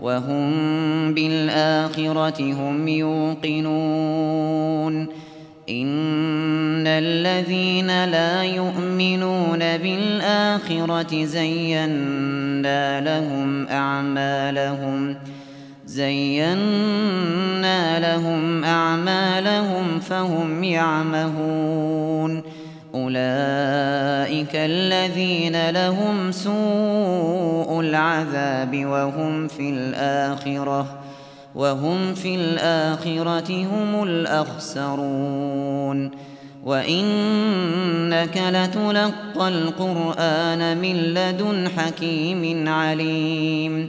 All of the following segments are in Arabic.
وهم بالآخرة هم يوقنون. إن الذين لا يؤمنون بالآخرة زينا لهم أعمالهم زينا لهم أعمالهم فهم يعمهون. أولئك الذين لهم سوء العذاب وهم في الآخرة وهم في الآخرة هم الأخسرون. وإنك لتلقى القرآن من لدن حكيم عليم.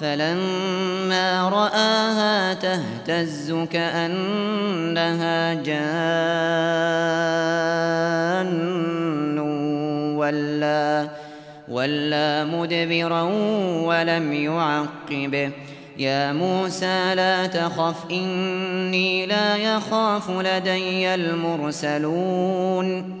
فلما رآها تهتز كأنها جان ولا ولا مدبرا ولم يعقب. يا موسى لا تخف إني لا يخاف لدي المرسلون.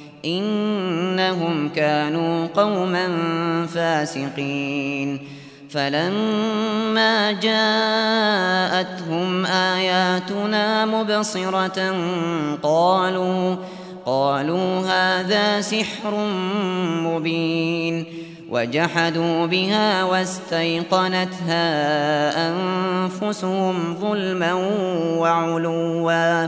إنهم كانوا قوما فاسقين. فلما جاءتهم آياتنا مبصرة قالوا قالوا هذا سحر مبين. وجحدوا بها واستيقنتها أنفسهم ظلما وعلوا.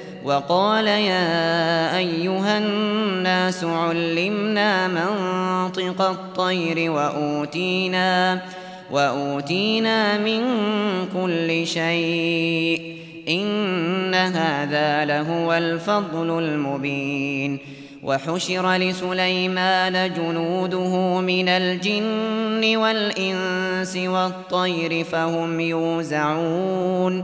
وقال يا أيها الناس علمنا منطق الطير وأوتينا وأوتينا من كل شيء إن هذا لهو الفضل المبين وحشر لسليمان جنوده من الجن والإنس والطير فهم يوزعون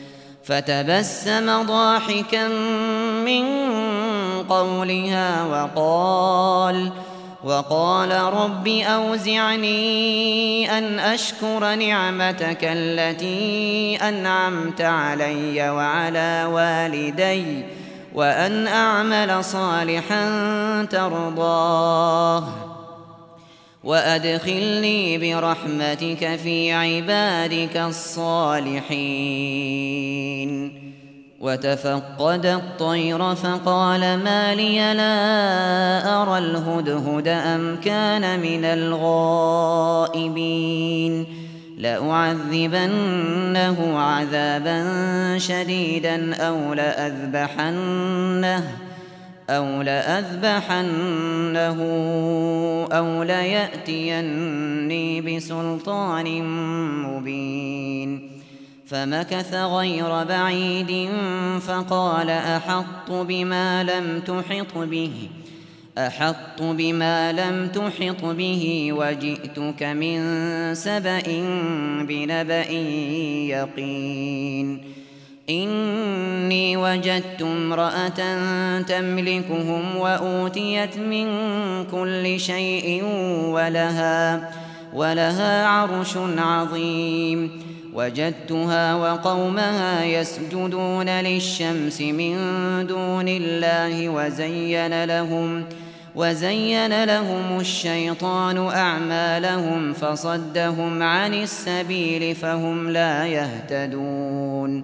فتبسم ضاحكا من قولها وقال وقال رب أوزعني أن أشكر نعمتك التي أنعمت علي وعلى والدي وأن أعمل صالحا ترضاه. وأدخلني برحمتك في عبادك الصالحين وتفقد الطير فقال ما لي لا أرى الهدهد أم كان من الغائبين لأعذبنه عذابا شديدا أو لأذبحنه أو لأذبحنه أو ليأتيني بسلطان مبين فمكث غير بعيد فقال أحط بما لم تحط به أحط بما لم تحط به وجئتك من سبأ بنبأ يقين إني وجدت امرأة تملكهم وأوتيت من كل شيء ولها ولها عرش عظيم. وجدتها وقومها يسجدون للشمس من دون الله وزين لهم وزين لهم الشيطان أعمالهم فصدهم عن السبيل فهم لا يهتدون.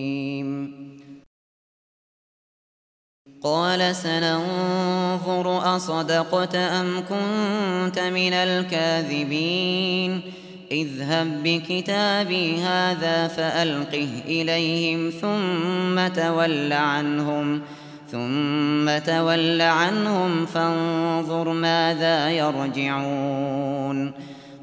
قال سننظر أصدقت أم كنت من الكاذبين؟ اذهب بكتابي هذا فألقه إليهم ثم تول عنهم ثم تول عنهم فانظر ماذا يرجعون.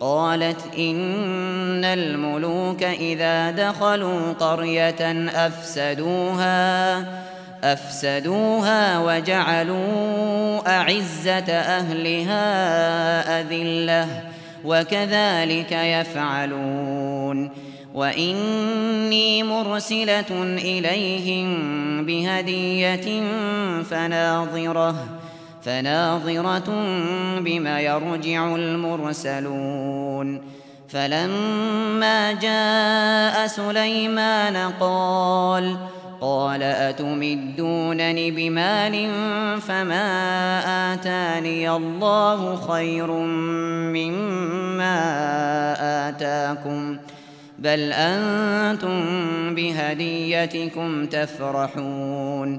قالت إن الملوك إذا دخلوا قرية أفسدوها أفسدوها وجعلوا أعزة أهلها أذلة وكذلك يفعلون. وإني مرسلة إليهم بهدية فناظرة فناظرة بما يرجع المرسلون. فلما جاء سليمان قال قال أتمدونني بمال فما آتاني الله خير مما آتاكم؟ بل أنتم بهديتكم تفرحون.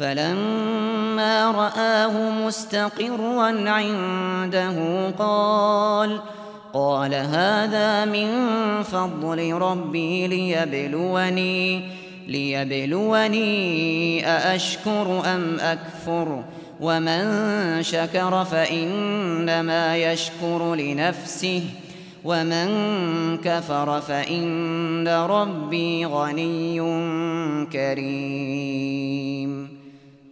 فلما رآه مستقرا عنده قال قال هذا من فضل ربي ليبلوني ليبلوني أأشكر أم أكفر ۖ ومن شكر فإنما يشكر لنفسه ومن كفر فإن ربي غني كريم.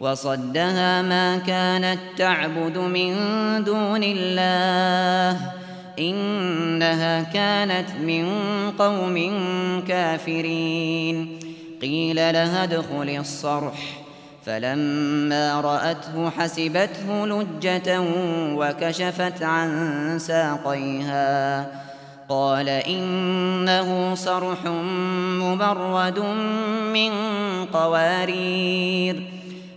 وصدها ما كانت تعبد من دون الله. إنها كانت من قوم كافرين. قيل لها ادخل الصرح. فلما رأته حسبته لجة وكشفت عن ساقيها. قال إنه صرح مبرد من قوارير.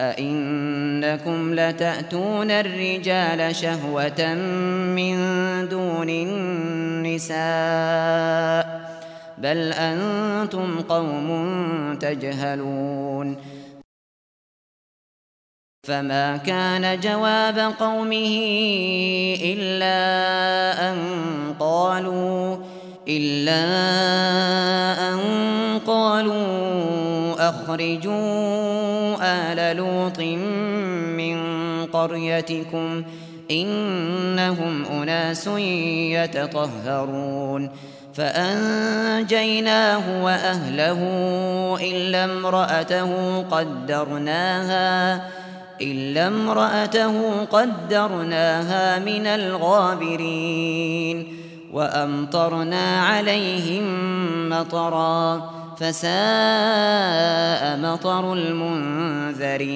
أئنكم لتأتون الرجال شهوة من دون النساء بل أنتم قوم تجهلون فما كان جواب قومه إلا أن قالوا إلا أن قالوا أخرجوا آل لوط من قريتكم إنهم أناس يتطهرون. فأنجيناه وأهله إلا امرأته قدرناها إلا امرأته قدرناها من الغابرين وأمطرنا عليهم مطرا. فساء مطر المنذرين.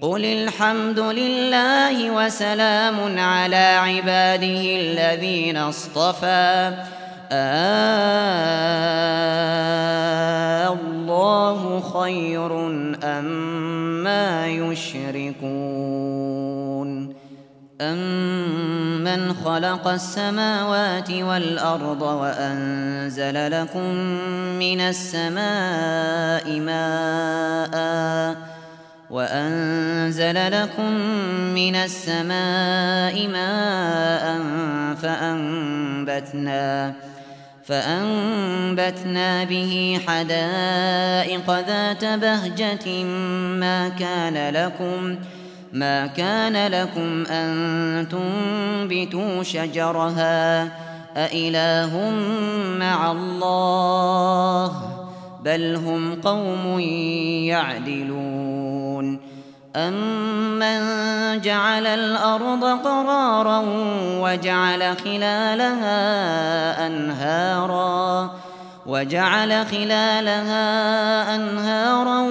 قل الحمد لله وسلام على عباده الذين اصطفى. الله خير أم ما يشركون. أمن خلق السماوات والأرض وأنزل لكم من السماء ماءً وأنزل لكم من السماء ماء فأنبتنا فأنبتنا به حدائق ذات بهجة ما كان لكم ما كان لكم أن تنبتوا شجرها أإله مع الله بل هم قوم يعدلون أمن جعل الأرض قرارا وجعل خلالها أنهارا وجعل خلالها أنهارا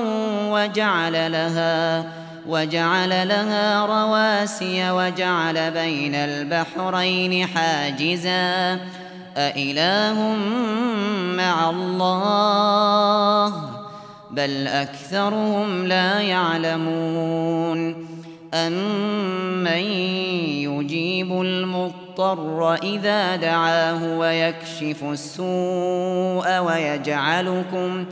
وجعل لها وجعل لها رواسي وجعل بين البحرين حاجزا. أإله مع الله؟ بل أكثرهم لا يعلمون. أمن يجيب المضطر إذا دعاه ويكشف السوء ويجعلكم ويجعلكم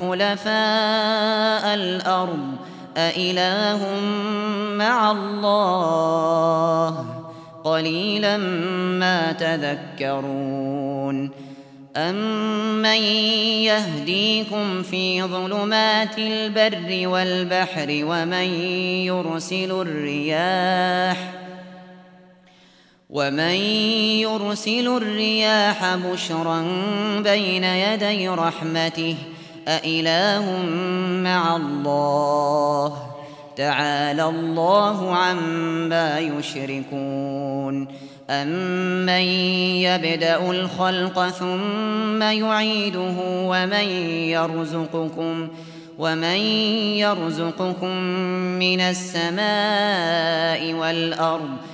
خلفاء الأرض. أإله مع الله. قليلا ما تذكرون. أمن يهديكم في ظلمات البر والبحر ومن يرسل الرياح ومن يرسل الرياح بشرا بين يدي رحمته أإله مع الله تعالى الله عما يشركون أمن يبدأ الخلق ثم يعيده ومن يرزقكم ومن يرزقكم من السماء والأرض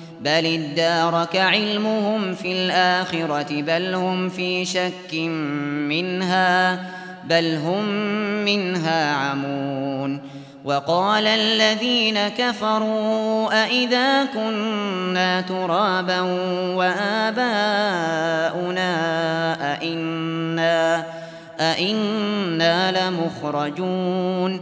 بل ادارك علمهم في الآخرة بل هم في شك منها بل هم منها عمون وقال الذين كفروا أئذا كنا ترابا وآباؤنا أئنا, أئنا لمخرجون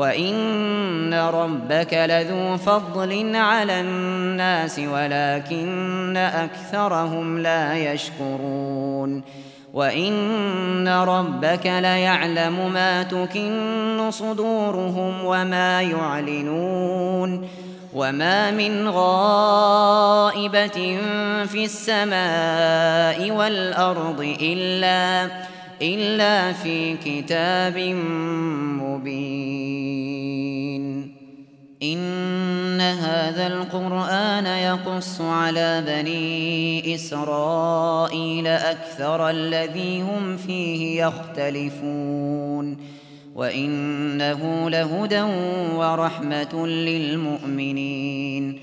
وإن ربك لذو فضل على الناس ولكن أكثرهم لا يشكرون وإن ربك ليعلم ما تكن صدورهم وما يعلنون وما من غائبة في السماء والأرض إلا إلا في كتاب مبين. إن هذا القرآن يقص على بني إسرائيل أكثر الذي هم فيه يختلفون. وإنه لهدى ورحمة للمؤمنين.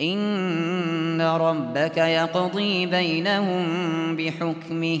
إن ربك يقضي بينهم بحكمه.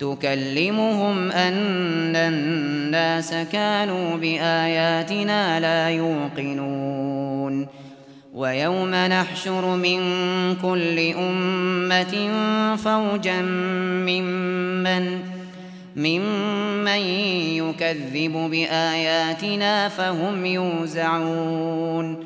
تكلمهم أن الناس كانوا بآياتنا لا يوقنون. ويوم نحشر من كل أمة فوجا ممن ممن يكذب بآياتنا فهم يوزعون.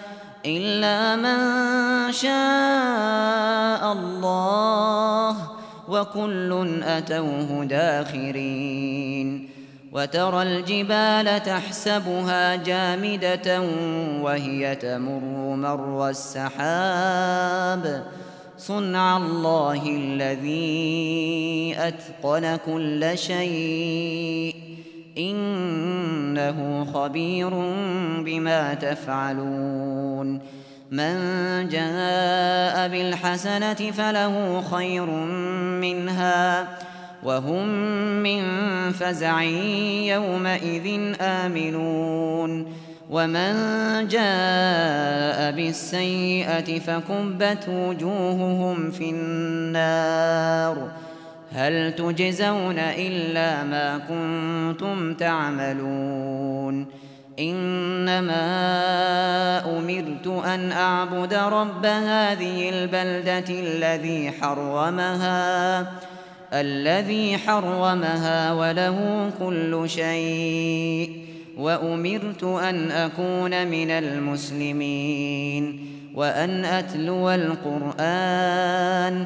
إلا من شاء الله وكل أتوه داخرين وترى الجبال تحسبها جامدة وهي تمر مر السحاب صنع الله الذي أتقن كل شيء إنه خبير بما تفعلون. من جاء بالحسنة فله خير منها وهم من فزع يومئذ آمنون. ومن جاء بالسيئة فكبت وجوههم في النار. هل تجزون إلا ما كنتم تعملون؟ إنما أمرت أن أعبد رب هذه البلدة الذي حرمها الذي حرمها وله كل شيء وأمرت أن أكون من المسلمين وأن أتلو القرآن